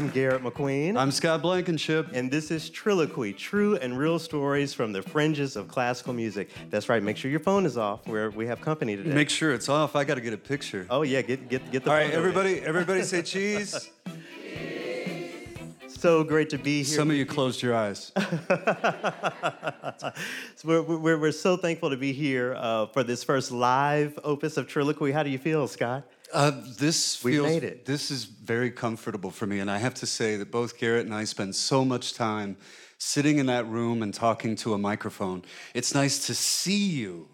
I'm Garrett McQueen. I'm Scott Blankenship. and this is Triloquy, true and real stories from the fringes of classical music. That's right. Make sure your phone is off. Where we have company today. Make sure it's off. I got to get a picture. oh yeah, get get get the. All right, in. everybody, everybody say cheese. Cheese. So great to be here. Some of you closed your eyes. So we're, we're, we're so thankful to be here uh, for this first live opus of Triloquy. How do you feel, Scott? Uh, this We've made it. This is very comfortable for me, and I have to say that both Garrett and I spend so much time sitting in that room and talking to a microphone. It's nice to see you.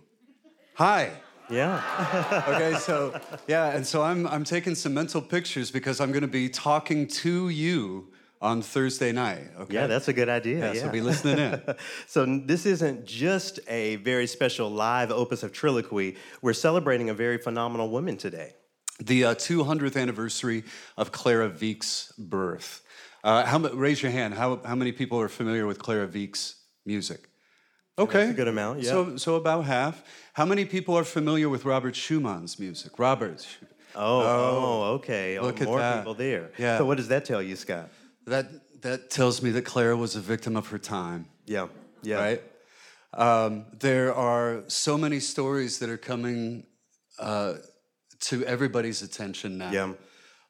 Hi. Yeah. Okay, so yeah, and so I'm I'm taking some mental pictures because I'm going to be talking to you on Thursday night. Okay. Yeah, that's a good idea. Yeah, Yeah. so be listening in. so this isn't just a very special live opus of Triloquy. We're celebrating a very phenomenal woman today. The uh, 200th anniversary of Clara Wieck's birth. Uh, how, raise your hand. How, how many people are familiar with Clara Wieck's music? Okay. a good amount, yeah. So, so about half. How many people are familiar with Robert Schumann's music? Robert. Schu- Oh, oh, okay. look oh, at more that. people there. Yeah. So what does that tell you, Scott? That, that tells me that Clara was a victim of her time. Yeah. Yeah. right? Um, there are so many stories that are coming uh, to everybody's attention now Yeah.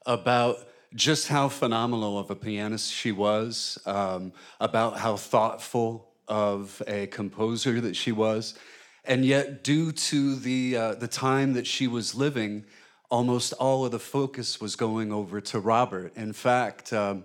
about just how phenomenal of a pianist she was, um, about how thoughtful of a composer that she was, and yet due to the uh, the time that she was living, almost all of the focus was going over to Robert. In fact. Um,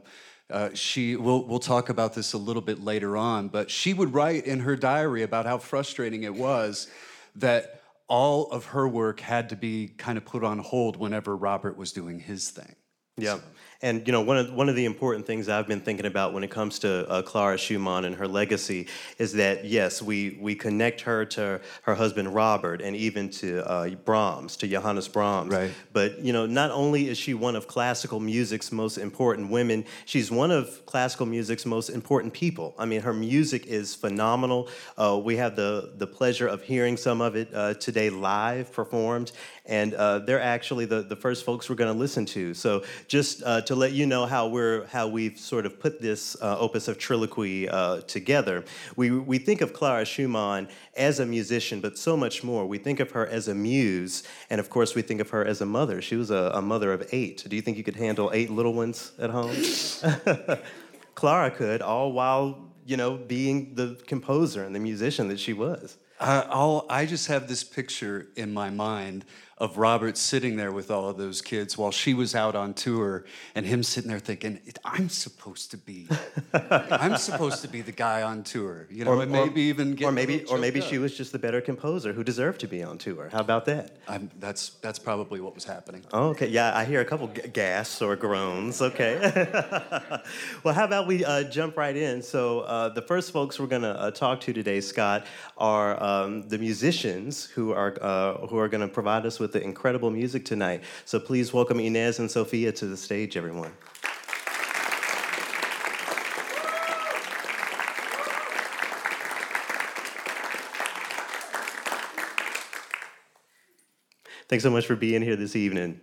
uh, she we'll, we'll talk about this a little bit later on but she would write in her diary about how frustrating it was that all of her work had to be kind of put on hold whenever robert was doing his thing Yeah. And you know, one of one of the important things I've been thinking about when it comes to uh, Clara Schumann and her legacy is that yes, we we connect her to her husband Robert and even to uh, Brahms, to Johannes Brahms. Right. But you know, not only is she one of classical music's most important women, she's one of classical music's most important people. I mean, her music is phenomenal. Uh, we have the the pleasure of hearing some of it uh, today live performed, and uh, they're actually the, the first folks we're going to listen to. So just uh, to let you know how we're how we've sort of put this uh, opus of Triloquy uh, together, we we think of Clara Schumann as a musician, but so much more. We think of her as a muse, and of course we think of her as a mother. She was a, a mother of eight. Do you think you could handle eight little ones at home? Clara could, all while you know being the composer and the musician that she was. uh, i just have this picture in my mind of robert sitting there with all of those kids while she was out on tour and him sitting there thinking i'm supposed to be i'm supposed to be the guy on tour you know and maybe even get or maybe or maybe she was just the better composer who deserved to be on tour. How about that? I'm, that's that's probably what was happening. Oh, okay, yeah, I hear a couple g- gasps or groans. Okay. well, how about we uh, jump right in? So, uh, the first folks we're going to uh, talk to today, Scott, are um, the musicians who are uh, who are going to provide us with the incredible music tonight. So, please welcome Inez and Sophia to the stage, everyone. Thanks so much for being here this evening.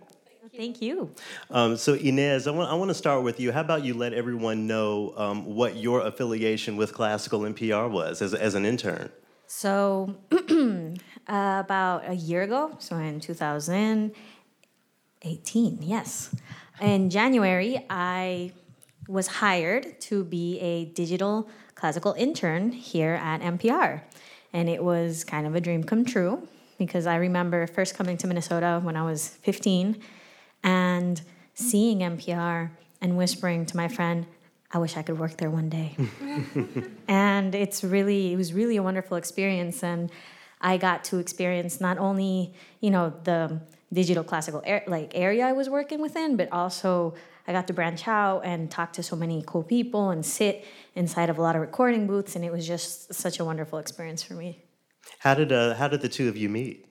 Thank you. Um, so Inez, I want, I want to start with you. How about you let everyone know um, what your affiliation with classical MPR was as, as an intern? So, uh, about a year ago, so in 2018, yes, in January, I was hired to be a digital classical intern here at MPR. And it was kind of a dream come true because I remember first coming to Minnesota when I was 15 and seeing MPR and whispering to my friend, I wish I could work there one day. and it's really, it was really a wonderful experience. And I got to experience not only, you know, the digital classical air, like area I was working within, but also I got to branch out and talk to so many cool people and sit inside of a lot of recording booths. And it was just such a wonderful experience for me. How did, uh, how did the two of you meet?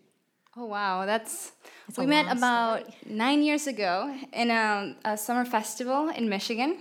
Oh wow, that's a we met long about nine years ago in a, a summer festival in Michigan.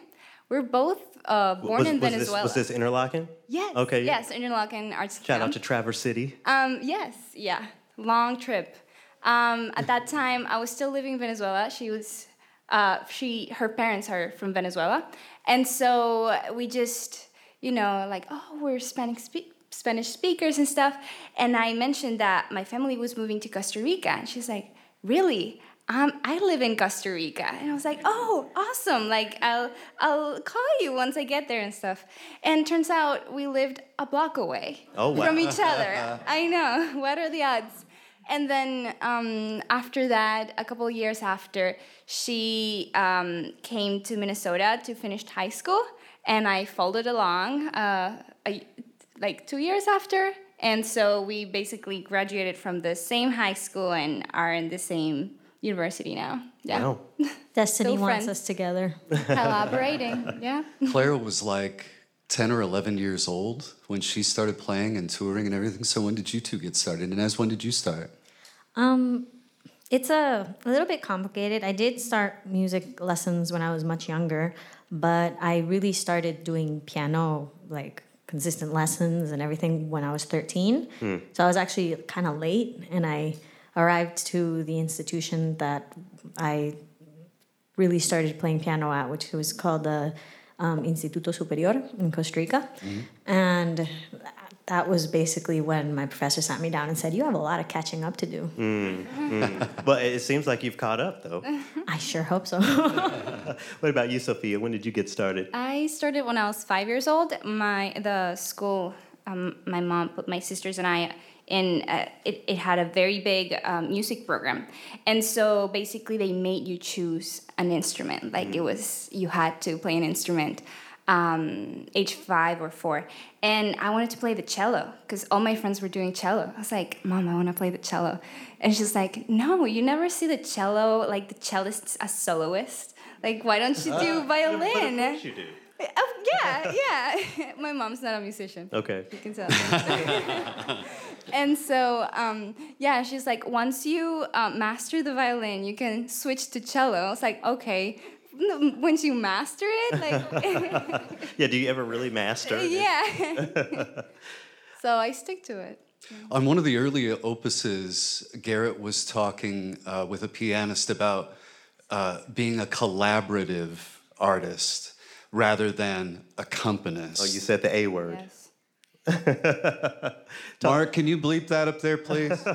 We're both uh, born was, in was Venezuela. This, was this Interlochen? Yes. Okay. Yes, Interlochen Arts Shout out to Traverse City. Um, yes, yeah, long trip. Um, at that time, I was still living in Venezuela. She was Uh, she, her parents are from Venezuela, and so we just, you know, like, oh, we're Spanish speak. Spanish speakers and stuff. And I mentioned that my family was moving to Costa Rica. And she's like, Really? Um, I live in Costa Rica. And I was like, Oh, awesome. Like, I'll, I'll call you once I get there and stuff. And turns out we lived a block away Oh, wow. from each other. I know. What are the odds? And then um, after that, a couple of years after, she um, came to Minnesota to finish high school, and I followed along uh, a, like two years after. And so we basically graduated from the same high school and are in the same university now. Yeah. Wow. Destiny Still wants friends. us together. Collaborating. Yeah. Clara was like 10 or 11 years old when she started playing and touring and everything. So when did you two get started? And as when did you start? Um, it's a, a little bit complicated. I did start music lessons when I was much younger, but I really started doing piano, like consistent lessons and everything when I was 13. So I was actually kind of late, and I arrived to the institution that I really started playing piano at, which was called the um, Instituto Superior in Costa Rica. And that was basically when my professor sat me down and said, You have a lot of catching up to do. But it seems like you've caught up, though. I sure hope so. what about you, Sophia? When did you get started? I started when I was five years old. My the school, um, my mom put my sisters and I in. Uh, it it had a very big um, music program, and so basically they made you choose an instrument. Like it was you had to play an instrument. Um, age five or four, and I wanted to play the cello because all my friends were doing cello. I was like, "Mom, I want to play the cello," and she's like, "No, you never see the cello like the cellists as soloist. Like, why don't you do violin?" Of course you do. Oh, yeah, yeah. My mom's not a musician. Okay. You can tell. and so, um, yeah, she's like, once you um, master the violin, you can switch to cello. It's like, okay. Once you master it, like, Yeah, do you ever really master? it? yeah. so I stick to it. On one of the earlier opuses, Garrett was talking uh, with a pianist about uh, being a collaborative artist rather than accompanist. Oh, you said the A word. Yes. Mark, can you bleep that up there, please?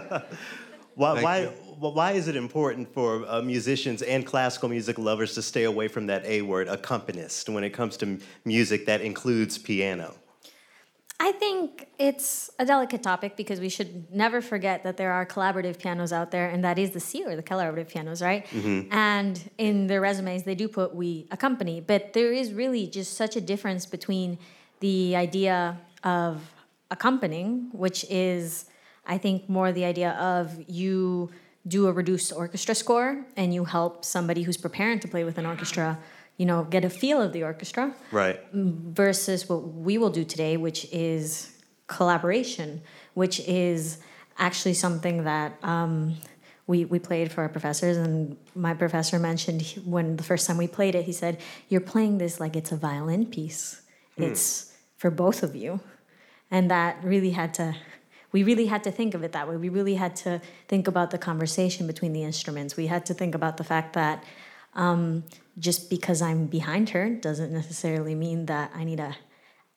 Why, Thank why, you. why is it important for uh, musicians and classical music lovers to stay away from that A word, accompanist, when it comes to m- music that includes piano? I think it's a delicate topic because we should never forget that there are collaborative pianos out there, and that is the C or the collaborative pianos, right? Mm-hmm. And in their resumes, they do put we accompany, but there is really just such a difference between the idea of accompanying, which is, I think, more the idea of you do a reduced orchestra score and you help somebody who's preparing to play with an orchestra, you know, get a feel of the orchestra Right. versus what we will do today, which is collaboration, which is actually something that um, we, we played for our professors. And my professor mentioned he- when the first time we played it, he said, You're playing this like it's a violin piece, it's for both of you. And that really had to. We really had to think of it that way. We really had to think about the conversation between the instruments. We had to think about the fact that um, just because I'm behind her doesn't necessarily mean that I need to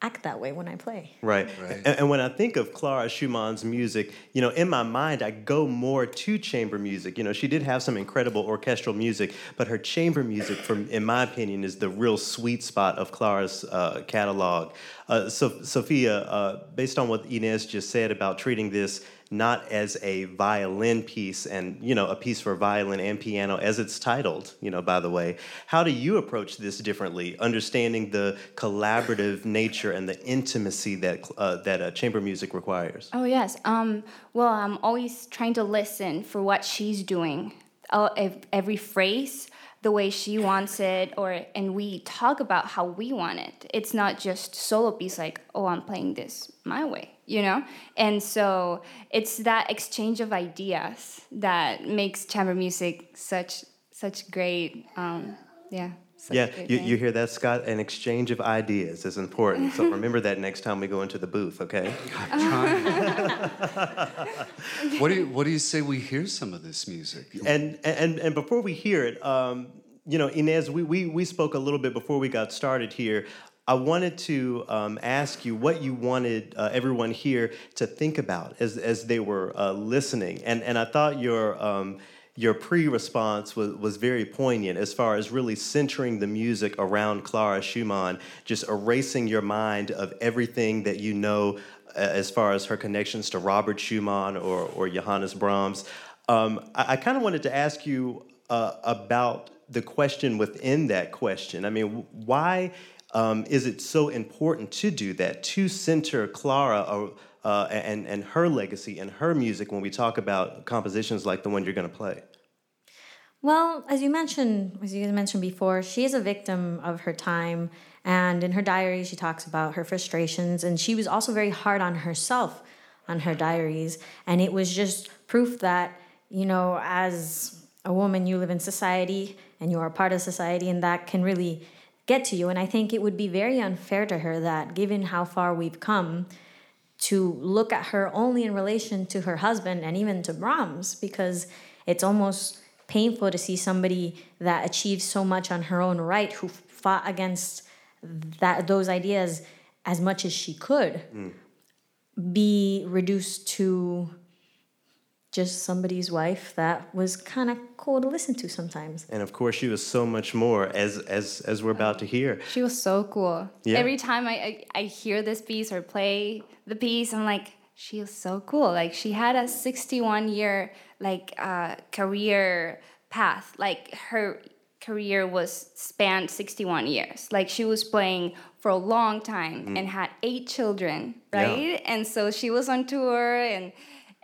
act that way when I play. Right. Right. And, and when I think of Clara Schumann's music, you know, in my mind, I go more to chamber music. You know, she did have some incredible orchestral music, but her chamber music, from in my opinion, is the real sweet spot of Clara's uh, catalog. Uh, so, Sophia, uh, based on what Inez just said about treating this not as a violin piece and you know a piece for violin and piano as it's titled you know by the way how do you approach this differently understanding the collaborative nature and the intimacy that uh, that uh, chamber music requires Oh yes. Um, well, I'm always trying to listen for what she's doing. Uh, every phrase, the way she wants it, or and we talk about how we want it. It's not just solo piece like, oh, I'm playing this my way, you know. And so it's that exchange of ideas that makes chamber music such such great. Um, yeah. such yeah great you, thing. you hear that scott an exchange of ideas is important so remember that next time we go into the booth okay what do you What do you say we hear some of this music? and and and before we hear it, um, you know, Inez, we, we, we spoke a little bit before we got started here. I wanted to um, ask you what you wanted uh, everyone here to think about as, as they were uh, listening. And, and I thought your, um, your pre response was, was very poignant as far as really centering the music around Clara Schumann, just erasing your mind of everything that you know uh, as far as her connections to Robert Schumann or, or Johannes Brahms. Um, I, I kind of wanted to ask you uh, about the question within that question. I mean, why um, is it so important to do that, to center Clara uh, uh, and, and her legacy and her music when we talk about compositions like the one you're going to play? Well, as you mentioned, as you mentioned before, she is a victim of her time. And in her diary, she talks about her frustrations. And she was also very hard on herself on her diaries. And it was just proof that, you know, as a woman, you live in society and you are part of society, and that can really get to you. And I think it would be very unfair to her that, given how far we've come, to look at her only in relation to her husband and even to Brahms, because it's almost painful to see somebody that achieved so much on her own right, who fought against that those ideas as much as she could, mm. be reduced to just somebody's wife that was kind of cool to listen to sometimes. And of course, she was so much more, as as as we're about to hear. She was so cool. Yeah. Every time I, I, I hear this piece or play the piece, I'm like, she is so cool. Like she had a 61 year like uh, career path. Like her career was spanned 61 years. Like she was playing for a long time mm. and had eight children, right? Yeah. And so she was on tour and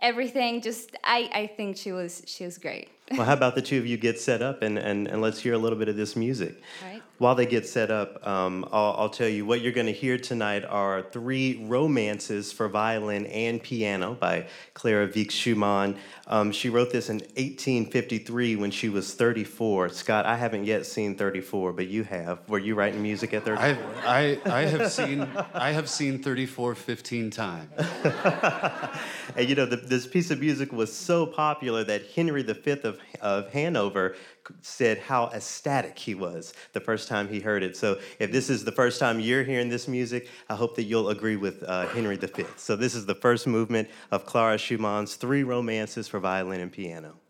everything just I, I think she was she was great. Well how about the two of you get set up and, and, and let's hear a little bit of this music? Right while they get set up, um, I'll, I'll, tell you what you're going to hear tonight are three romances for violin and piano by Clara Wieck Schumann. Um, she wrote this in 1853 when she was 34. Scott, I haven't yet seen 34, but you have. Were you writing music at 34? I, I, I have seen I have seen 34 15 times. and you know, the, this piece of music was so popular that Henry V of, of Hanover said how ecstatic he was the first time he heard it. So if this is the first time you're hearing this music, I hope that you'll agree with uh, Henry V. So this is the first movement of Clara Schumann's Three Romances for Violin and Piano.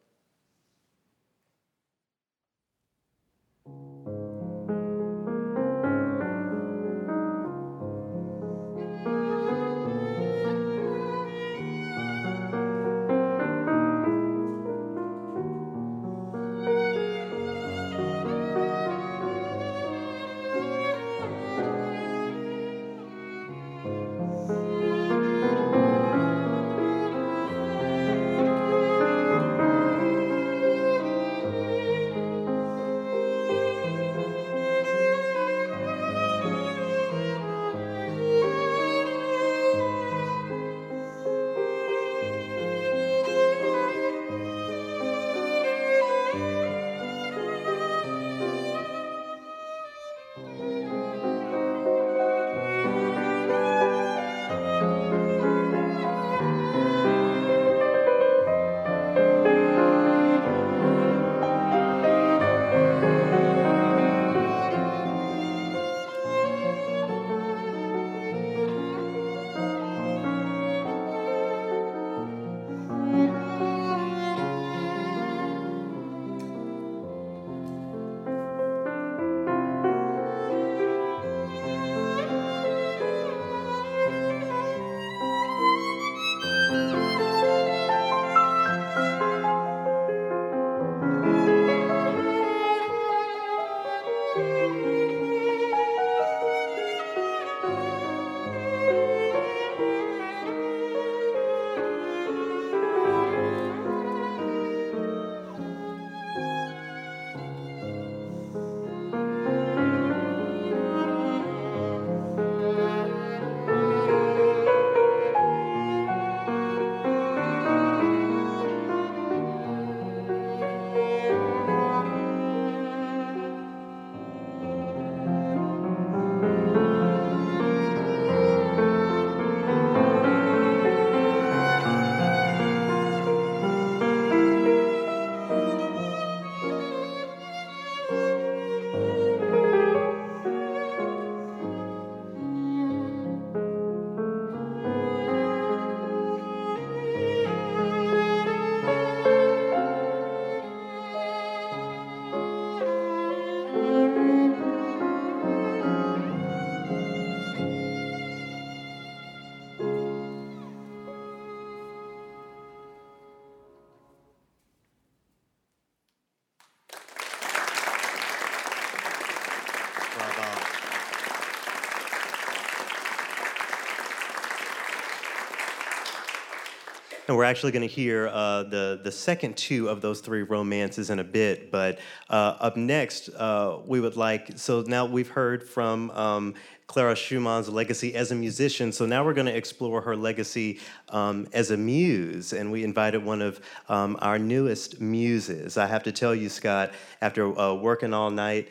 And we're actually going to hear uh, the the second two of those three romances in a bit. But uh, up next, uh, we would like. So now we've heard from. Um, Clara Schumann's legacy as a musician. So now we're going to explore her legacy um, as a muse, and we invited one of um, our newest muses. I have to tell you, Scott, after uh, working all night,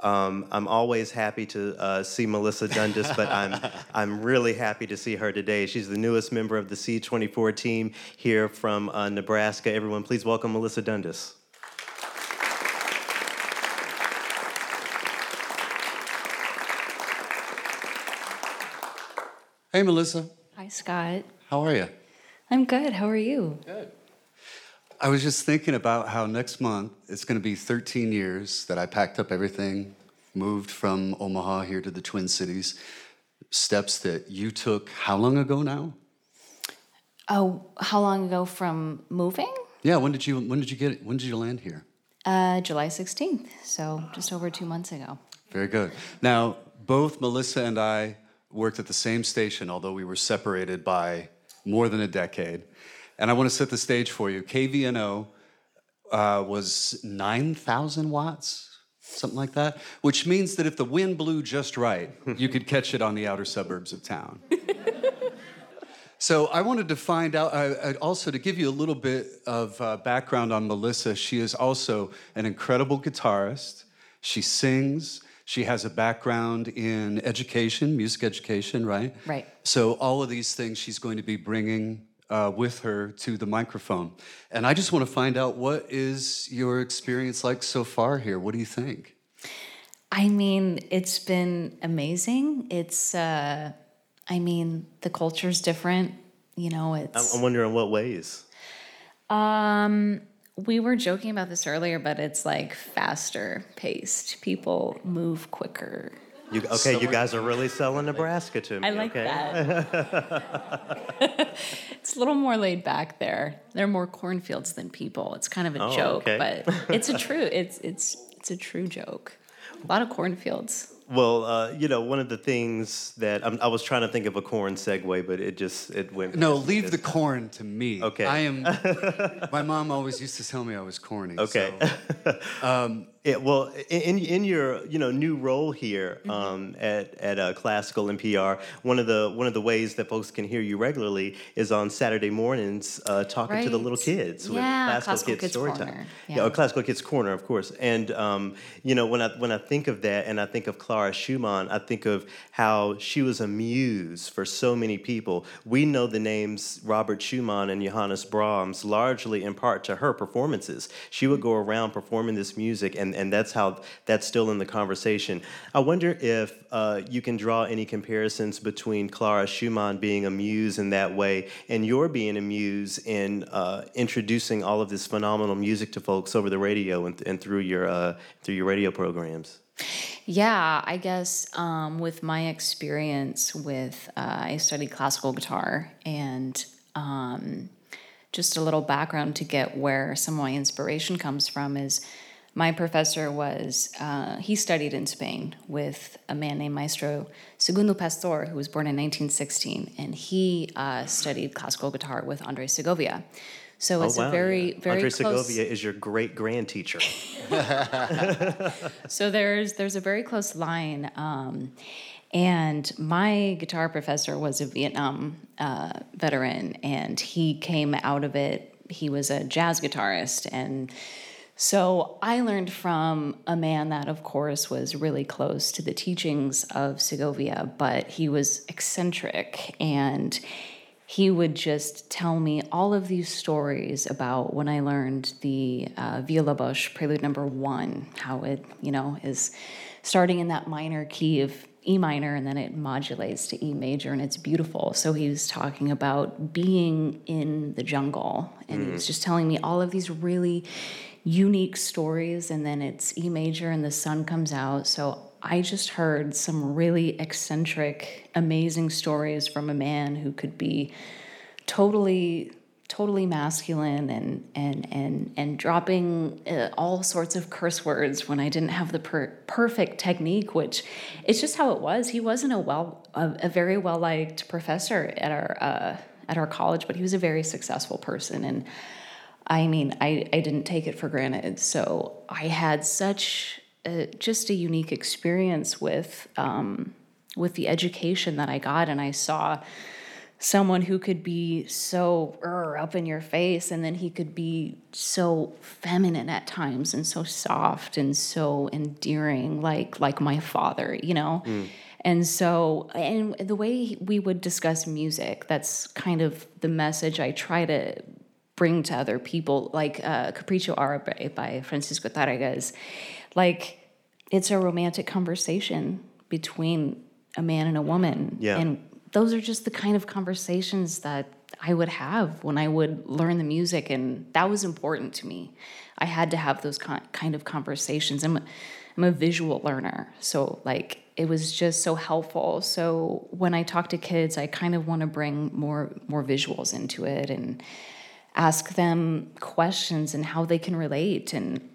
um, I'm always happy to uh, see Melissa Dundas, but I'm I'm really happy to see her today. She's the newest member of the C24 team here from uh, Nebraska. Everyone, please welcome Melissa Dundas. Hey, Melissa. Hi, Scott. How are you? I'm good. How are you? Good. I was just thinking about how next month it's going to be 13 years that I packed up everything, moved from Omaha here to the Twin Cities. Steps that you took how long ago now? Oh, how long ago from moving? Yeah, when did you when did you get when did you land here? Uh, July 16th, so just over two months ago. Very good. Now, both Melissa and I worked at the same station, although we were separated by more than a decade. And I want to set the stage for you. KVNO uh, was 9,000 watts, something like that, which means that if the wind blew just right, you could catch it on the outer suburbs of town. so I wanted to find out, uh, also to give you a little bit of uh, background on Melissa. She is also an incredible guitarist. She sings. She has a background in education, music education, right? Right. So all of these things she's going to be bringing uh, with her to the microphone. And I just want to find out what is your experience like so far here? What do you think? I mean, it's been amazing. It's, uh, I mean, the culture's different. You know, it's. I'm wondering in what ways. Um, we were joking about this earlier, but it's like faster paced. People move quicker. You, okay, you guys are really selling Nebraska to me. I like okay? that. it's a little more laid back there. There are more cornfields than people. It's kind of a Oh, joke, okay. but it's a true. It's it's it's a true joke. A lot of cornfields. Well, uh, you know, one of the things that I'm, I was trying to think of a corn segue, but it just it went. No, past leave me. the corn to me. Okay. I am. my mom always used to tell me I was corny. Okay. so- Yeah, well, in in your you know new role here Mm-hmm. um, at at uh, Classical MPR, one of the one of the ways that folks can hear you regularly is on Saturday mornings uh, talking to the little Right. kids with Yeah, Classical, Classical Kids, Kids Storytime. Corner, Yeah, yeah. or Classical Kids Corner, of course. And um, you know when I when I think of that and I think of Clara Schumann, I think of how she was a muse for so many people. We know the names Robert Schumann and Johannes Brahms largely in part to her performances. She would go around performing this music, and, and that's how that's still in the conversation. I wonder if uh, you can draw any comparisons between Clara Schumann being a muse in that way and your being a muse in uh, introducing all of this phenomenal music to folks over the radio and, and through your uh, through your radio programs. Yeah, I guess um, with my experience with, uh, I studied classical guitar and um, just a little background to get where some of my inspiration comes from is my professor was, uh, he studied in Spain with a man named Maestro Segundo Pastor, who was born in 1916, and he uh, studied classical guitar with Andre Segovia. So it's a very, yeah. very Andre close. Segovia is your great grand teacher. So there's there's a very close line, um, and my guitar professor was a Vietnam uh, veteran, and he came out of it. He was a jazz guitarist, and so I learned from a man that, of course, was really close to the teachings of Segovia, but he was eccentric and he would just tell me all of these stories about when I learned the uh, Villa-Lobos Prelude Number One, how it, you know, is starting in that minor key of E minor and then it modulates to E major and it's beautiful. So he was talking about being in the jungle and he was just telling me all of these really unique stories and then it's E major and the sun comes out. So I just heard some really eccentric, amazing stories from a man who could be totally totally masculine and and and and dropping uh, all sorts of curse words when I didn't have the per- perfect technique which it's just how it was he wasn't a well a, a very well liked professor at our uh, at our college, but he was a very successful person. And I mean, I, I didn't take it for granted. So I had such a, just a unique experience with um, with the education that I got, and I saw someone who could be so er, up in your face and then he could be so feminine at times and so soft and so endearing like like my father you know mm. and so and the way we would discuss music that's kind of the message i try to bring to other people like uh, capricho arabe by francisco Tárrega like it's a romantic conversation between a man and a woman yeah. and those are just the kind of conversations that I would have when I would learn the music, and that was important to me. I had to have those kind of conversations. I'm I'm a visual learner, so like it was just so helpful. So when I talk to kids, I kind of want to bring more more visuals into it and ask them questions and how they can relate. And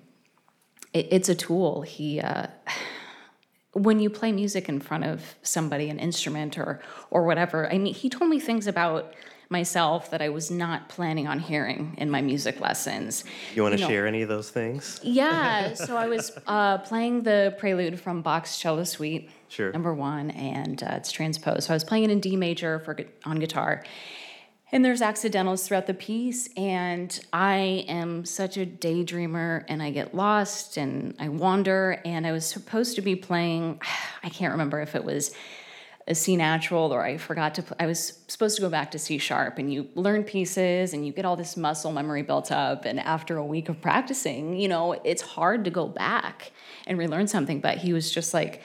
it, it's a tool. He. Uh, when you play music in front of somebody, an instrument or or whatever, I mean, he told me things about myself that I was not planning on hearing in my music lessons. You want to you know, share any of those things? Yeah. so I was uh, playing the prelude from Bach's Cello Suite, sure. number one, and uh, it's transposed. So I was playing it in D major for on guitar, and there's accidentals throughout the piece and i am such a daydreamer and i get lost and i wander and i was supposed to be playing i can't remember if it was a c natural or i forgot to i was supposed to go back to c sharp and you learn pieces and you get all this muscle memory built up and after a week of practicing you know it's hard to go back and relearn something but he was just like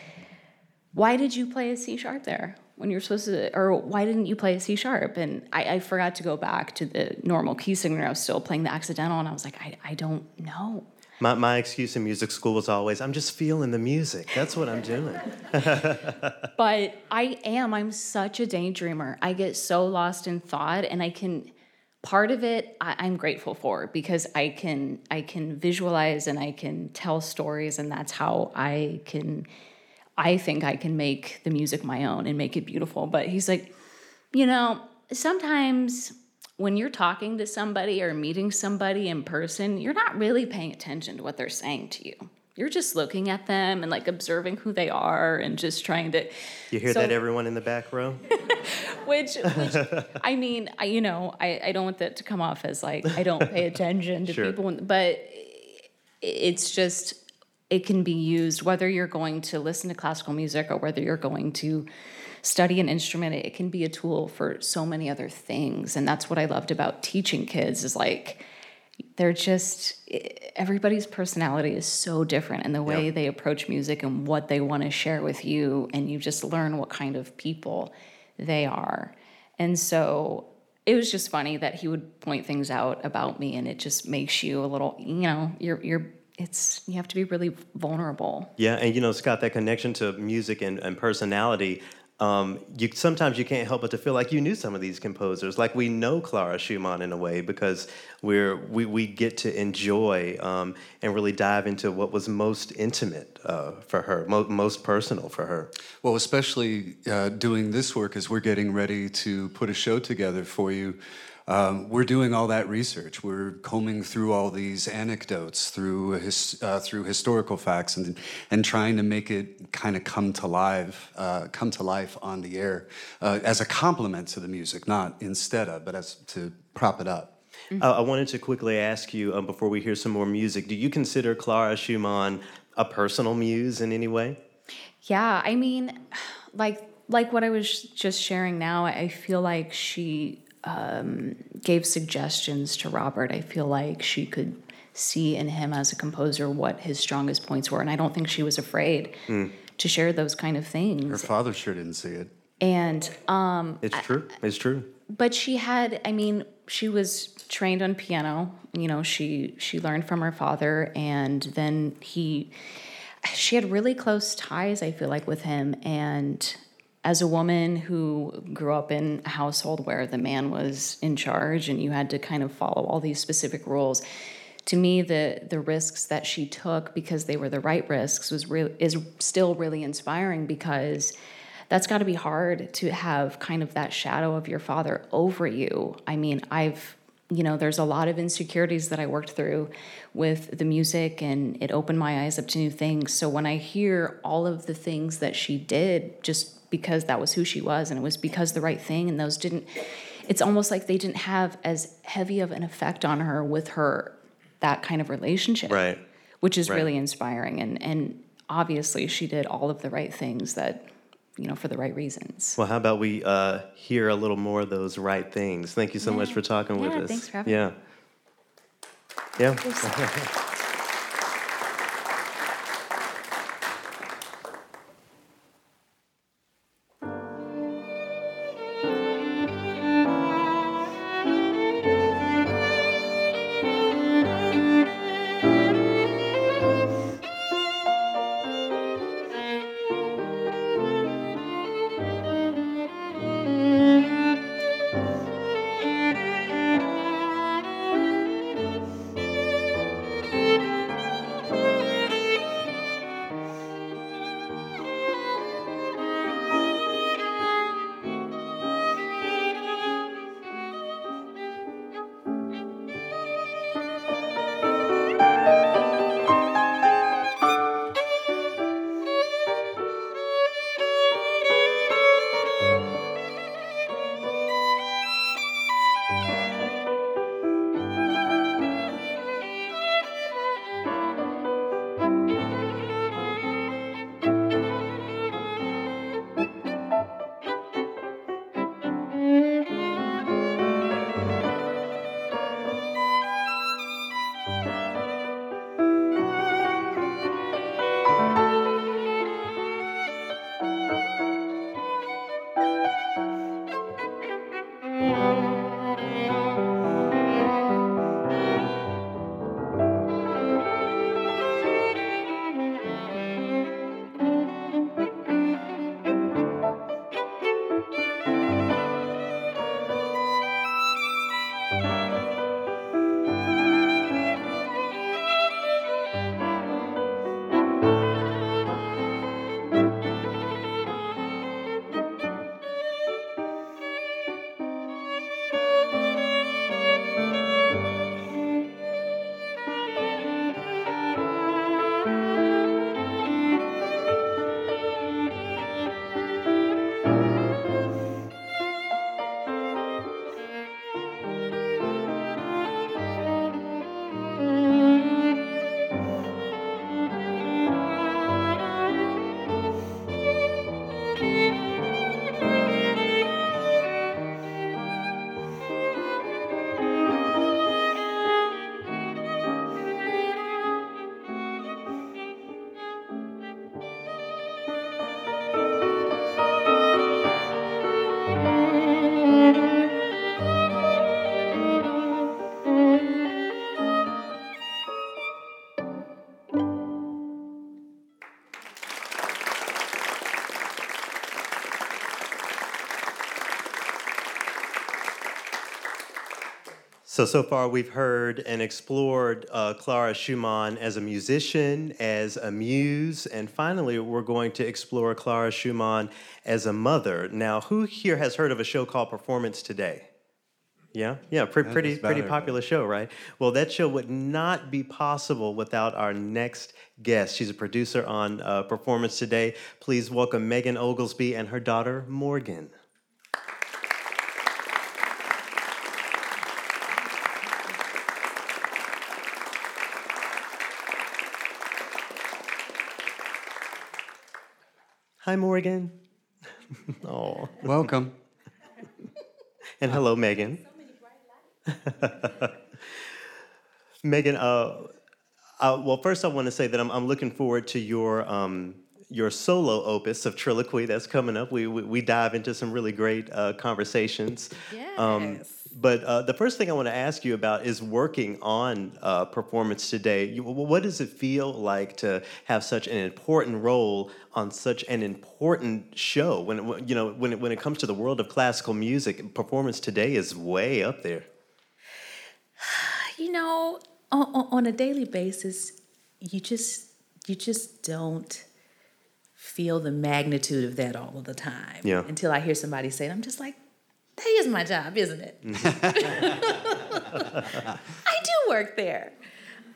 why did you play a c sharp there when you're supposed to, or why didn't you play a C sharp? And I, I, forgot to go back to the normal key signature. I was still playing the accidental, and I was like, I, I don't know. My, my excuse in music school was always, I'm just feeling the music. That's what I'm doing. but I am. I'm such a daydreamer. I get so lost in thought, and I can. Part of it I, I'm grateful for because I can I can visualize and I can tell stories, and that's how I can I think I can make the music my own and make it beautiful. But he's like, you know, sometimes when you're talking to somebody or meeting somebody in person, you're not really paying attention to what they're saying to you. You're just looking at them and like observing who they are and just trying to. You hear so, that, everyone in the back row? which, which, I mean, I, you know, I, I don't want that to come off as like I don't pay attention to sure. people, but it's just it can be used whether you're going to listen to classical music or whether you're going to study an instrument it can be a tool for so many other things. And that's what i loved about teaching kids is like they're just everybody's personality is so different and the way yep. they approach music and what they want to share with you. And you just learn what kind of people they are. And so it was just funny that he would point things out about me and it just makes you a little you know you're you're it's you have to be really vulnerable. Yeah, and you know, Scott, that connection to music and, and personality. Um, you sometimes you can't help but to feel like you knew some of these composers, like we know Clara Schumann in a way because we're we, we get to enjoy um, and really dive into what was most intimate uh, for her, mo- most personal for her. Well, especially uh, doing this work as we're getting ready to put a show together for you. Um, we're doing all that research. We're combing through all these anecdotes, through his, uh, through historical facts, and and trying to make it kind of come to life, uh, come to life on the air uh, as a complement to the music, not instead of, but as to prop it up. Mm-hmm. I wanted to quickly ask you um, before we hear some more music. Do you consider Clara Schumann a personal muse in any way? Yeah, I mean, like like what I was just sharing now. I feel like she um, gave suggestions to Robert. I feel like she could see in him as a composer what his strongest points were, and I don't think she was afraid mm. to share those kind of things. Her father sure didn't see it. And um, it's true. It's true. But she had. I mean, she was trained on piano. You know, she she learned from her father, and then he. She had really close ties. I feel like with him, and as a woman who grew up in a household where the man was in charge and you had to kind of follow all these specific rules to me the the risks that she took because they were the right risks was real is still really inspiring because that's got to be hard to have kind of that shadow of your father over you. I mean, I've you know, there's a lot of insecurities that I worked through with the music, and it opened my eyes up to new things. So when I hear all of the things that she did, just because that was who she was, and it was because the right thing, and those didn't, it's almost like they didn't have as heavy of an effect on her with her that kind of relationship, Right. Which is Right. really inspiring, and and obviously she did all of the right things that, you know, for the right reasons. Well, how about we uh, hear a little more of those right things? Thank you so much for talking with Yeah, us. thanks for having yeah. Yeah. So, so far we've heard and explored uh, Clara Schumann as a musician, as a muse, and finally we're going to explore Clara Schumann as a mother. Now, who here has heard of a show called Performance Today? Yeah, yeah, pre- pretty, pretty popular show, right? Well, that show would not be possible without our next guest. She's a producer on uh, Performance Today. Please welcome Megan Oglesby and her daughter Morgan. Hi, Morgan. oh, Welcome. and hello, Megan. Megan, uh, uh, well, first I want to say that I'm, I'm looking forward to your um, your solo opus of Triloquy that's coming up. We, we, we dive into some really great uh, conversations. Um, Yes. But uh, the first thing I want to ask you about is working on uh, performance today. You, what does it feel like to have such an important role on such an important show? When it, you know when it, when it comes to the world of classical music, performance today is way up there. you know, on, on, a daily basis, you just you just don't feel the magnitude of that all of the time. Yeah. Until I hear somebody say it, I'm just like, that is my job, isn't it? I do work there.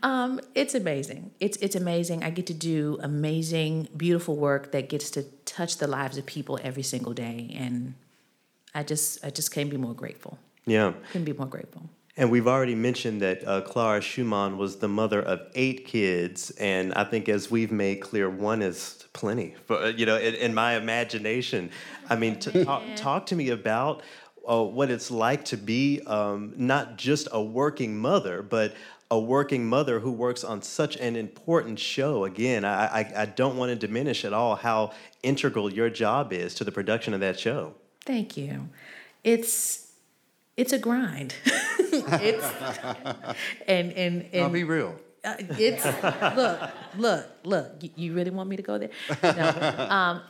Um, it's amazing. It's it's amazing. I get to do amazing, beautiful work that gets to touch the lives of people every single day, and I just I just can't be more grateful. Yeah. Couldn't be more grateful. And we've already mentioned that uh, Clara Schumann was the mother of eight kids, and I think as we've made clear, one is plenty. For, uh, you know, in, in my imagination, I mean, to talk, talk to me about uh, what it's like to be um, not just a working mother, but a working mother who works on such an important show. Again, I, I, I don't want to diminish at all how integral your job is to the production of that show. Thank you. It's it's a grind. it's and and and I'll be real. Uh, it's look, look, look. You, you really want me to go there? No. Um,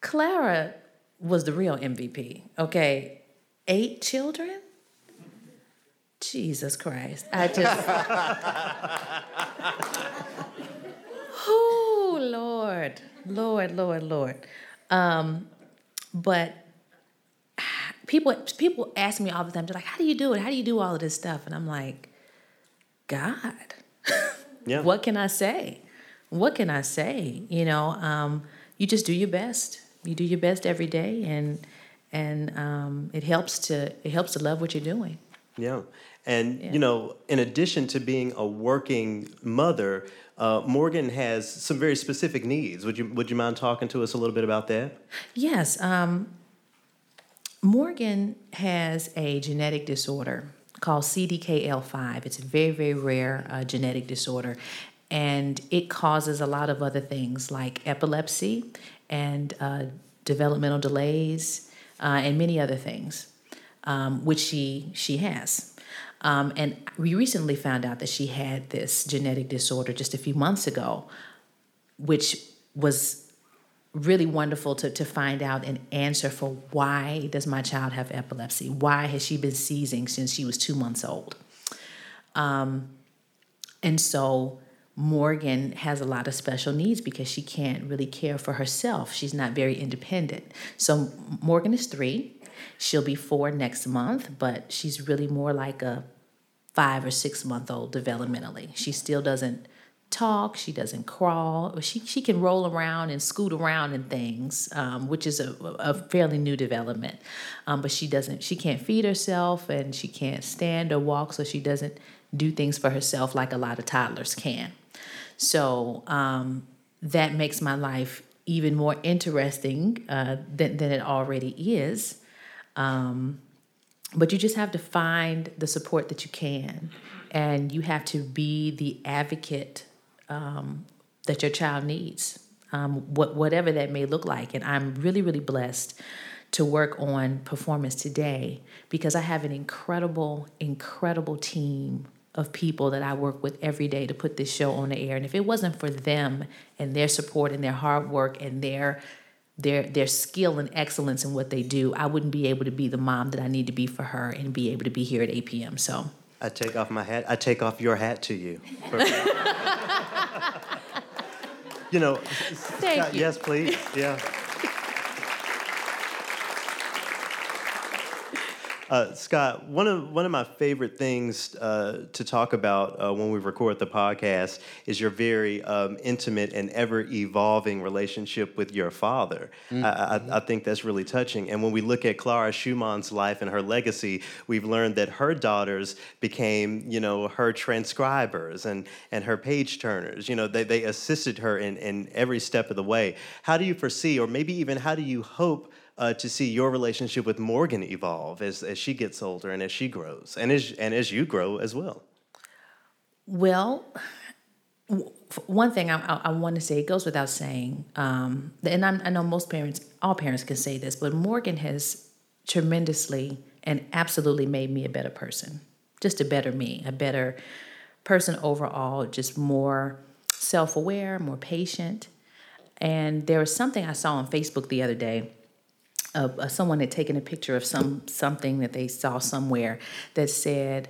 Clara was the real MVP. Okay, eight children. Jesus Christ! I just. oh Lord, Lord, Lord, Lord. Um, but people people ask me all the time. They're like, "How do you do it? How do you do all of this stuff?" And I'm like, God. Yeah. what can I say? What can I say? You know, um, you just do your best. You do your best every day, and and um, it helps to it helps to love what you're doing. Yeah. And, you know, in addition to being a working mother, uh, Morgan has some very specific needs. Would you, would you mind talking to us a little bit about that? Yes, um, Morgan has a genetic disorder called CDKL5. It's a very, very rare uh, genetic disorder, and it causes a lot of other things like epilepsy and uh, developmental delays uh, and many other things, um, which she she has. Um, and we recently found out that she had this genetic disorder just a few months ago, which was really wonderful to, to find out an answer for why does my child have epilepsy why has she been seizing since she was two months old um, and so morgan has a lot of special needs because she can't really care for herself she's not very independent so morgan is three she'll be four next month but she's really more like a five or six month old developmentally she still doesn't talk. She doesn't crawl. She she can roll around and scoot around and things, um, which is a, a fairly new development. Um, but she doesn't. She can't feed herself, and she can't stand or walk, so she doesn't do things for herself like a lot of toddlers can. So um, that makes my life even more interesting uh, than than it already is. Um, but you just have to find the support that you can, and you have to be the advocate um, that your child needs, um, what, whatever that may look like. And I'm really, really blessed to work on performance today because I have an incredible, incredible team of people that I work with every day to put this show on the air. And if it wasn't for them and their support and their hard work and their their their skill and excellence in what they do, I wouldn't be able to be the mom that I need to be for her and be able to be here at 8 p.m. So I take off my hat. I take off your hat to you. you know, Thank you. yes, please. Yeah. Uh, Scott, one of one of my favorite things uh, to talk about uh, when we record the podcast is your very um, intimate and ever evolving relationship with your father. I, I, I think that's really touching. And when we look at Clara Schumann's life and her legacy, we've learned that her daughters became, you know, her transcribers and and her page turners. You know, they they assisted her in in every step of the way. How do you foresee, or maybe even how do you hope? Uh, to see your relationship with Morgan evolve as, as she gets older and as she grows, and as and as you grow as well. Well, one thing I, I, I want to say, it goes without saying, um, and I'm, I know most parents, all parents can say this, but Morgan has tremendously and absolutely made me a better person, just a better me, a better person overall, just more self aware, more patient. And there was something I saw on Facebook the other day. Someone had taken a picture of some something that they saw somewhere that said,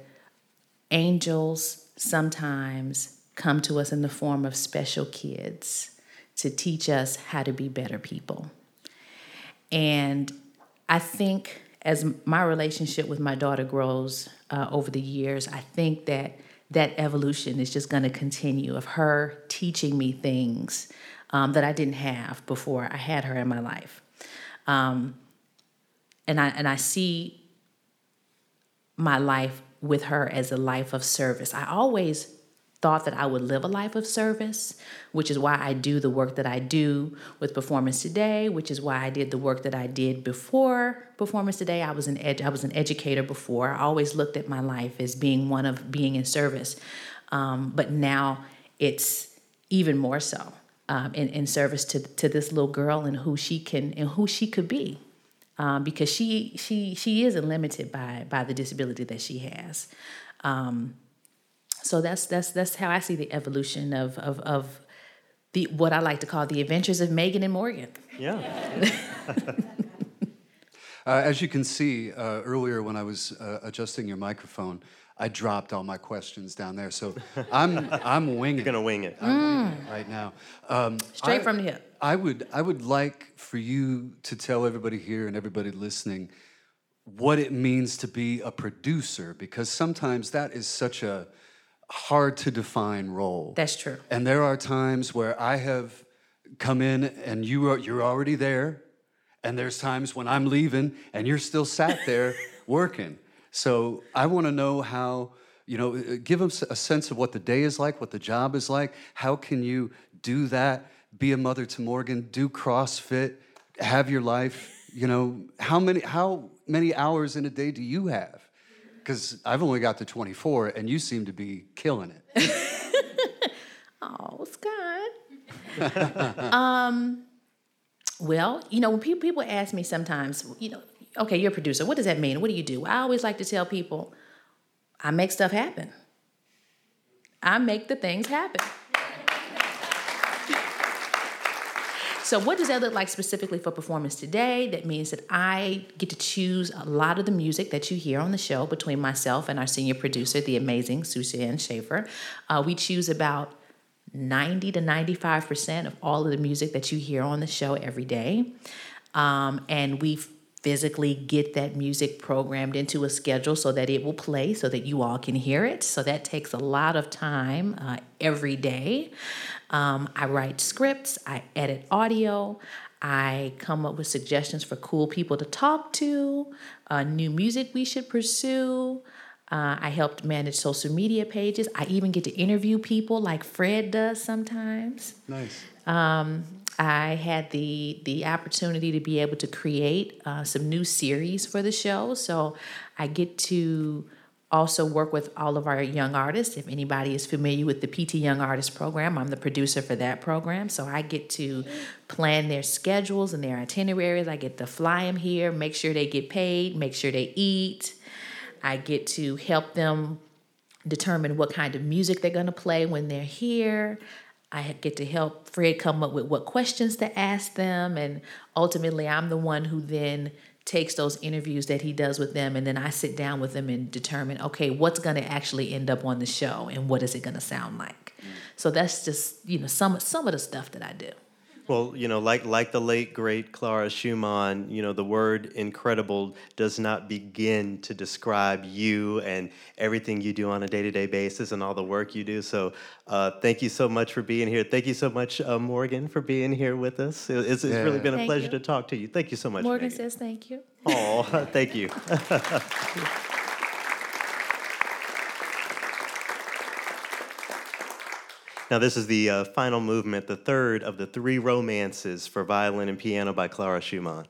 angels sometimes come to us in the form of special kids to teach us how to be better people. And I think as my relationship with my daughter grows uh, over the years, I think that that evolution is just going to continue of her teaching me things um, that I didn't have before I had her in my life. Um, and I and I see my life with her as a life of service. I always thought that I would live a life of service, which is why I do the work that I do with Performance Today, which is why I did the work that I did before Performance Today. I was an ed- I was an educator before. I always looked at my life as being one of being in service, um, but now it's even more so um, in, in service to to this little girl and who she can and who she could be. Um, because she she she is limited by by the disability that she has. Um, so that's that's that's how I see the evolution of of of the what I like to call the adventures of Megan and Morgan. Yeah. Uh, as you can see uh, earlier when I was uh, adjusting your microphone, I dropped all my questions down there. So I'm I'm winging. You're gonna wing it. I'm winging it right now. Um, Straight I- from the hip. I would I would like for you to tell everybody here and everybody listening what it means to be a producer because sometimes that is such a hard to define role. That's true. And there are times where I have come in and you are you're already there, and there's times when I'm leaving and you're still sat there working. So I want to know how you know give them a sense of what the day is like, what the job is like. How can you do that? Be a mother to Morgan, do CrossFit, have your life. You know how many how many hours in a day do you have? Because I've only got to 24, and you seem to be killing it. Oh, Scott. um, well, you know, when people people ask me sometimes, you know, okay, you're a producer. What does that mean? What do you do? I always like to tell people, I make stuff happen. I make the things happen. So, what does that look like specifically for performance today? That means that I get to choose a lot of the music that you hear on the show between myself and our senior producer, the amazing Suzanne Schaefer. Uh, we choose about 90 to 95% of all of the music that you hear on the show every day. Um, and we physically get that music programmed into a schedule so that it will play so that you all can hear it. So that takes a lot of time uh, every day. Um, I write scripts, I edit audio, I come up with suggestions for cool people to talk to, uh, new music we should pursue. Uh, I helped manage social media pages. I even get to interview people like Fred does sometimes. Nice. Um, I had the the opportunity to be able to create uh, some new series for the show, so I get to also work with all of our young artists. If anybody is familiar with the PT Young Artist Program, I'm the producer for that program, so I get to plan their schedules and their itineraries. I get to fly them here, make sure they get paid, make sure they eat. I get to help them determine what kind of music they're going to play when they're here. I get to help Fred come up with what questions to ask them. And ultimately, I'm the one who then takes those interviews that he does with them and then I sit down with them and determine okay what's going to actually end up on the show and what is it going to sound like. Mm. So that's just you know some some of the stuff that I do. Well, you know, like like the late great Clara Schumann, you know, the word incredible does not begin to describe you and everything you do on a day-to-day basis and all the work you do. So, uh, thank you so much for being here. Thank you so much, uh, Morgan, for being here with us. It- It's, it's really been a Thank pleasure you. to talk to you. Thank you so much. Morgan Megan. says thank you. Oh, thank you. now, this is the uh, final movement, the third of the three romances for violin and piano by Clara Schumann.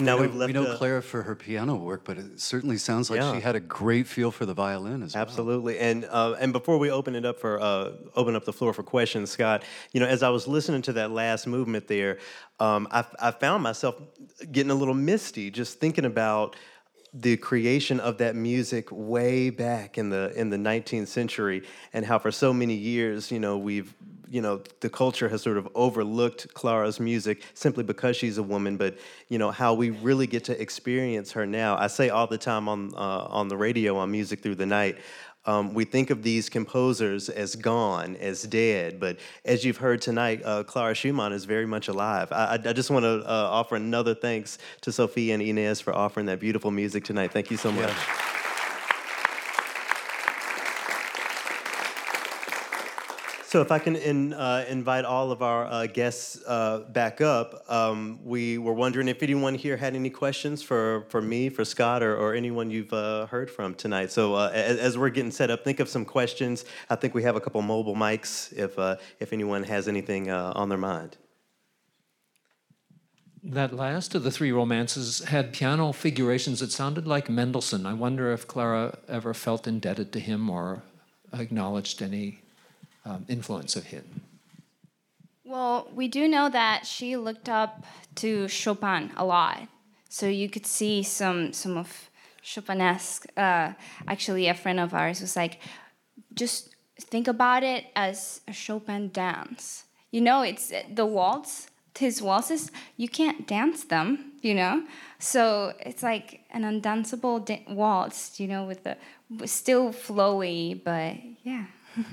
Now We we've know, left. we know uh, Clara for her piano work, but it certainly sounds like Yeah. she had a great feel for the violin as well. Absolutely, and uh, and before we open it up for uh, open up the floor for questions, Scott, you know, as I was listening to that last movement there, um, I, I found myself getting a little misty just thinking about the creation of that music way back in the in the 19th century, and how for so many years, you know, we've you know the culture has sort of overlooked Clara's music simply because she's a woman, but you know how we really get to experience her now. I say all the time on uh, on the radio on Music Through the Night. Um, we think of these composers as gone, as dead, but as you've heard tonight, uh, Clara Schumann is very much alive. I, I, I just want to uh, offer another thanks to Sophie and Inez for offering that beautiful music tonight. Thank you so much. So, if I can in, uh, invite all of our uh, guests uh, back up, um, we were wondering if anyone here had any questions for, for me, for Scott, or, or anyone you've uh, heard from tonight. So, uh, as, as we're getting set up, think of some questions. I think we have a couple mobile mics if, uh, if anyone has anything on their mind. That last of the three romances had piano figurations that sounded like Mendelssohn. I wonder if Clara ever felt indebted to him or acknowledged any um, influence of him? Well, we do know that she looked up to Chopin a lot, so you could see some some of Chopinesque. Uh, actually, a friend of ours was like, just think about it as a Chopin dance. You know, it's the waltz. His waltzes, you can't dance them. You know, so it's like an undanceable da- waltz. You know, with the still flowy, but yeah.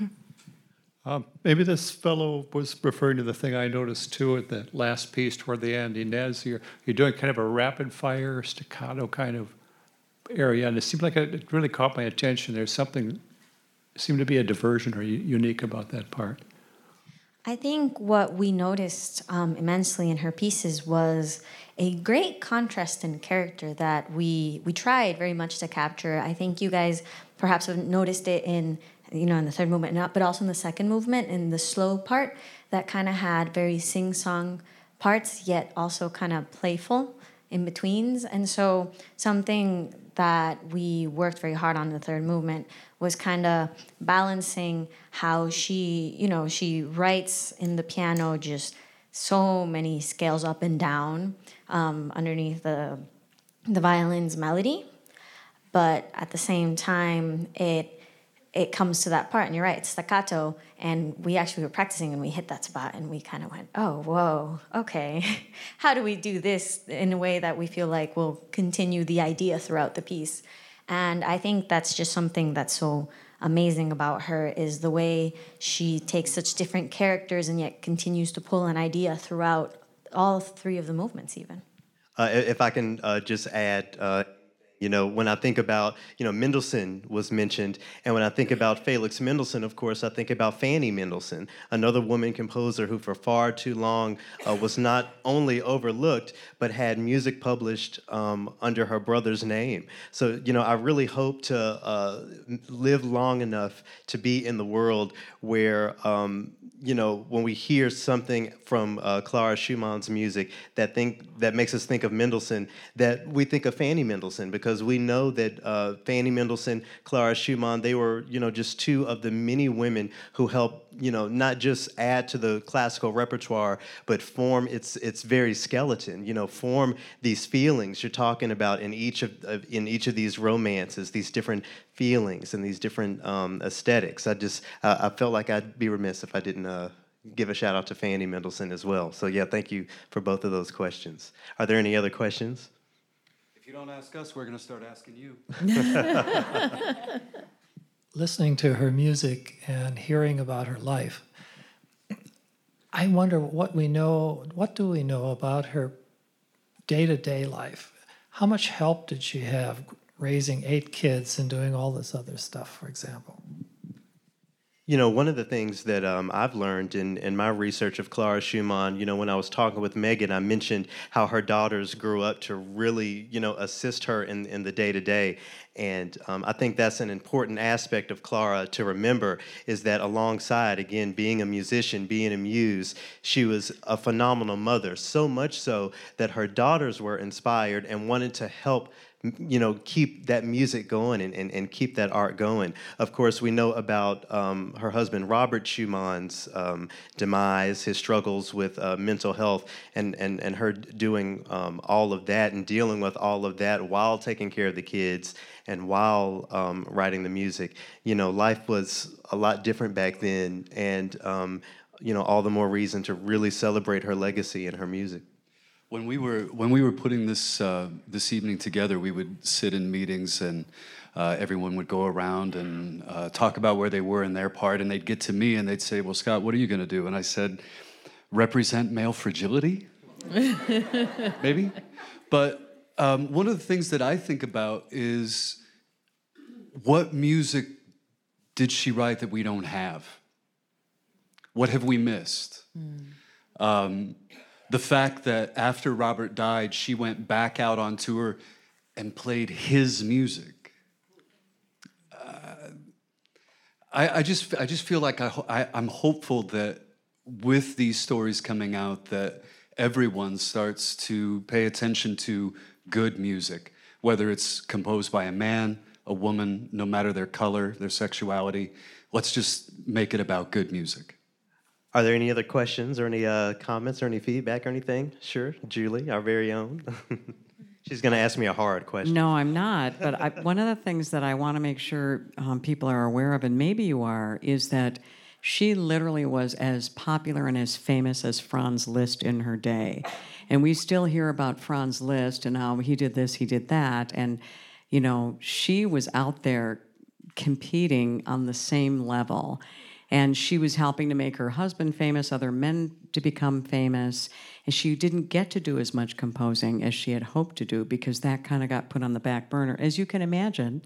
Um, maybe this fellow was referring to the thing I noticed too at the last piece toward the end. Inez, you're, you're doing kind of a rapid fire staccato kind of area, and it seemed like it really caught my attention. There's something seemed to be a diversion or unique about that part. I think what we noticed um, immensely in her pieces was a great contrast in character that we we tried very much to capture. I think you guys perhaps have noticed it in you know in the third movement, not but also in the second movement in the slow part that kind of had very sing song parts, yet also kind of playful in betweens. And so something that we worked very hard on the third movement was kind of balancing how she, you know, she writes in the piano just so many scales up and down um, underneath the the violin's melody, but at the same time it it comes to that part, and you're right, it's staccato. And we actually were practicing and we hit that spot and we kind of went, oh, whoa, okay. How do we do this in a way that we feel like will continue the idea throughout the piece? And I think that's just something that's so amazing about her is the way she takes such different characters and yet continues to pull an idea throughout all three of the movements, even. Uh, if I can uh, just add, uh, you know, when I think about, you know, Mendelssohn was mentioned, and when I think about Felix Mendelssohn, of course, I think about Fanny Mendelssohn, another woman composer who for far too long uh, was not only overlooked, but had music published um, under her brother's name. So, you know, I really hope to uh, live long enough to be in the world where, um, you know, when we hear something from uh, Clara Schumann's music that think that makes us think of Mendelssohn, that we think of Fanny Mendelssohn because we know that uh, Fanny Mendelssohn, Clara Schumann, they were, you know, just two of the many women who helped, you know, not just add to the classical repertoire, but form its its very skeleton. You know, form these feelings you're talking about in each of, of in each of these romances, these different feelings and these different um, aesthetics. I just uh, I felt like I'd be remiss if I didn't uh, give a shout out to Fanny Mendelssohn as well. So yeah, thank you for both of those questions. Are there any other questions? If you don't ask us, we're going to start asking you. listening to her music and hearing about her life, I wonder what we know, what do we know about her day to day life? How much help did she have raising eight kids and doing all this other stuff, for example? You know, one of the things that um, I've learned in, in my research of Clara Schumann, you know, when I was talking with Megan, I mentioned how her daughters grew up to really, you know, assist her in, in the day to day. And um, I think that's an important aspect of Clara to remember is that alongside, again, being a musician, being a muse, she was a phenomenal mother. So much so that her daughters were inspired and wanted to help you know, keep that music going and, and, and keep that art going. Of course, we know about um, her husband, Robert Schumann's um, demise, his struggles with uh, mental health, and, and, and her doing um, all of that and dealing with all of that while taking care of the kids and while um, writing the music. You know, life was a lot different back then, and, um, you know, all the more reason to really celebrate her legacy and her music. When we were when we were putting this uh, this evening together, we would sit in meetings and uh, everyone would go around and uh, talk about where they were in their part, and they'd get to me and they'd say, "Well, Scott, what are you going to do?" And I said, "Represent male fragility, maybe." But um, one of the things that I think about is what music did she write that we don't have? What have we missed? Mm. Um, the fact that after Robert died, she went back out on tour and played his music. Uh, I, I, just, I just feel like I, I, I'm hopeful that with these stories coming out, that everyone starts to pay attention to good music, whether it's composed by a man, a woman, no matter their color, their sexuality. Let's just make it about good music. Are there any other questions or any uh, comments or any feedback or anything? Sure, Julie, our very own. She's going to ask me a hard question. No, I'm not. But I, one of the things that I want to make sure um, people are aware of, and maybe you are, is that she literally was as popular and as famous as Franz Liszt in her day. And we still hear about Franz Liszt and how he did this, he did that. And, you know, she was out there competing on the same level. And she was helping to make her husband famous, other men to become famous. And she didn't get to do as much composing as she had hoped to do because that kind of got put on the back burner. As you can imagine,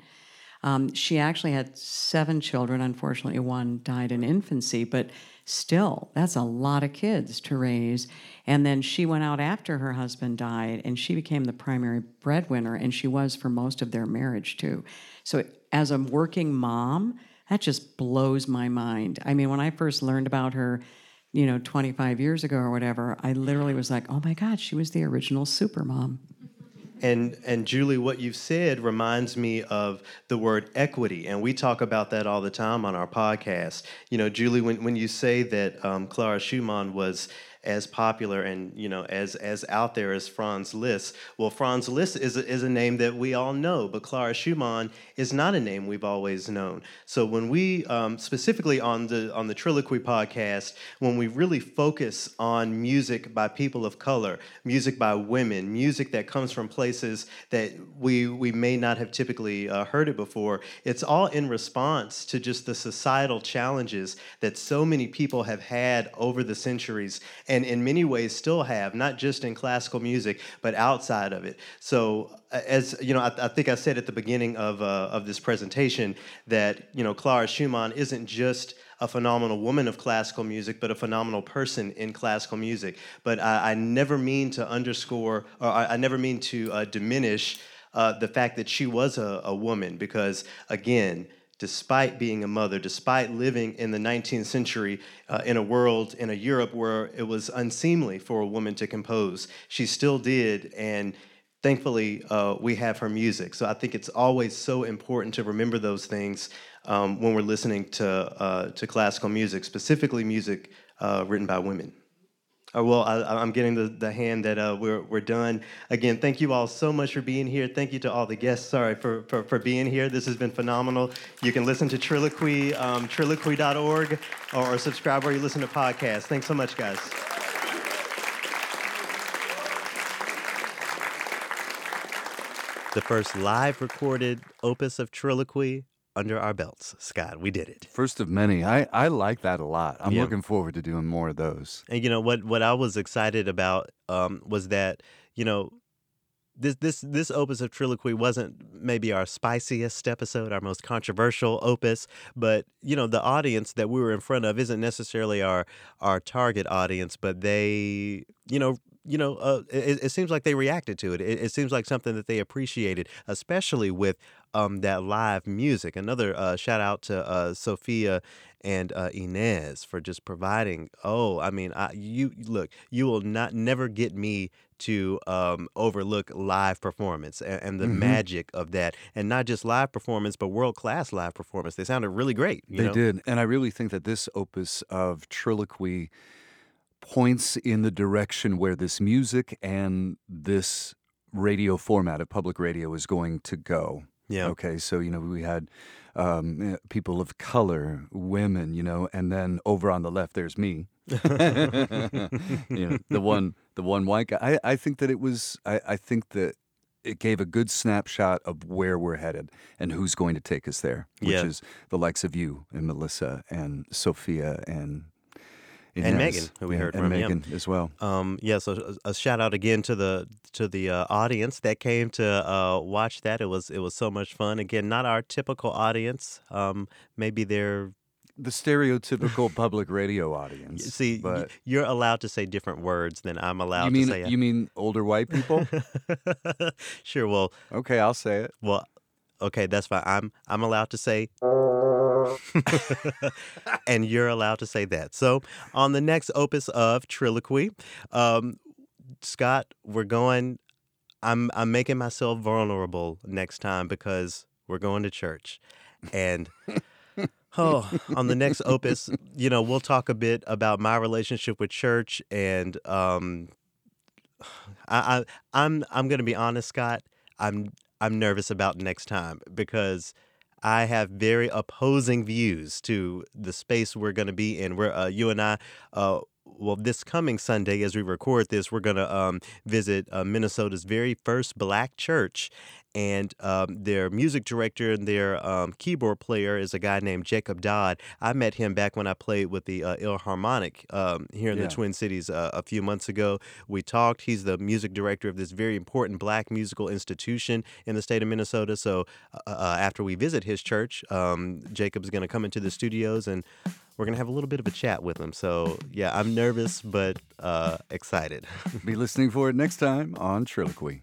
um, she actually had seven children. Unfortunately, one died in infancy, but still, that's a lot of kids to raise. And then she went out after her husband died, and she became the primary breadwinner, and she was for most of their marriage, too. So, as a working mom, that just blows my mind. I mean, when I first learned about her, you know, 25 years ago or whatever, I literally was like, oh my God, she was the original super mom. And and Julie, what you've said reminds me of the word equity, and we talk about that all the time on our podcast. You know, Julie, when when you say that um, Clara Schumann was as popular and you know as as out there as Franz Liszt. Well, Franz Liszt is a, is a name that we all know, but Clara Schumann is not a name we've always known. So when we um, specifically on the on the Triloquy podcast, when we really focus on music by people of color, music by women, music that comes from places that we we may not have typically uh, heard it before, it's all in response to just the societal challenges that so many people have had over the centuries and in many ways still have, not just in classical music, but outside of it. So, uh, as you know, I, I think I said at the beginning of, uh, of this presentation that, you know, Clara Schumann isn't just a phenomenal woman of classical music, but a phenomenal person in classical music. But I, I never mean to underscore, or I, I never mean to uh, diminish uh, the fact that she was a, a woman, because again, despite being a mother, despite living in the 19th century uh, in a world, in a Europe where it was unseemly for a woman to compose, she still did. And thankfully, uh, we have her music. So I think it's always so important to remember those things um, when we're listening to, uh, to classical music, specifically music uh, written by women. Uh, well, I, am getting the, the hand that uh, we're, we're done. Again, thank you all so much for being here. Thank you to all the guests, sorry, for, for, for being here. This has been phenomenal. You can listen to Triloquy, um, triloquy.org, or, or subscribe where you listen to podcasts. Thanks so much, guys. The first live recorded opus of Triloquy under our belts. Scott, we did it. First of many. I, I like that a lot. I'm yeah. looking forward to doing more of those. And you know what what I was excited about um, was that, you know, this this this opus of Triloquy wasn't maybe our spiciest episode, our most controversial opus, but you know the audience that we were in front of isn't necessarily our our target audience, but they you know you know uh, it, it seems like they reacted to it. it. It seems like something that they appreciated, especially with um, that live music. Another uh, shout out to uh, Sophia and uh, Inez for just providing. Oh, I mean, I, you look, you will not never get me to um, overlook live performance and, and the Mhm. magic of that, and not just live performance, but world class live performance. They sounded really great. They know? did. And I really think that this opus of Triloquy points in the direction where this music and this radio format of public radio is going to go. Yeah. Okay. So, you know, we had um, eh, people of color, women, you know, and then over on the left, there's me. you know, the one, the one white guy. I, I think that it was, I, I think that it gave a good snapshot of where we're headed and who's going to take us there, which Yeah. is the likes of you and Melissa and Sophia and and. Megan, who we Yeah, heard and from, yeah. Megan as well. Um, yeah, so a, a shout out again to the to the uh, audience that came to uh, watch that. It was it was so much fun. Again, not our typical audience. Um, maybe they're The stereotypical public radio audience. see. y- but you're allowed to say different words than I'm allowed you mean to say. you mean older white people? sure. Well, okay, I'll say it. well, okay, that's fine. I'm I'm allowed to say. and you're allowed to say that. So, on the next opus of Triloquy, um, Scott, we're going. I'm I'm making myself vulnerable next time because we're going to church, and oh, on the next opus, you know, we'll talk a bit about my relationship with church, and um, I, I I'm I'm gonna be honest, Scott. I'm I'm nervous about next time because I have very opposing views to the space we're going to be in. Where uh, you and I, uh, well, this coming Sunday, as we record this, we're going to um, visit uh, Minnesota's very first black church. And um, their music director and their um, keyboard player is a guy named Jacob Dodd. I met him back when I played with the uh, Philharmonic um, here in Yeah. the Twin Cities uh, a few months ago. We talked. He's the music director of this very important black musical institution in the state of Minnesota. So uh, uh, after we visit his church, um, Jacob's going to come into the studios and we're to have a little bit of a chat with him. So yeah, I'm nervous but uh, excited. Be listening for it next time on Triloquy.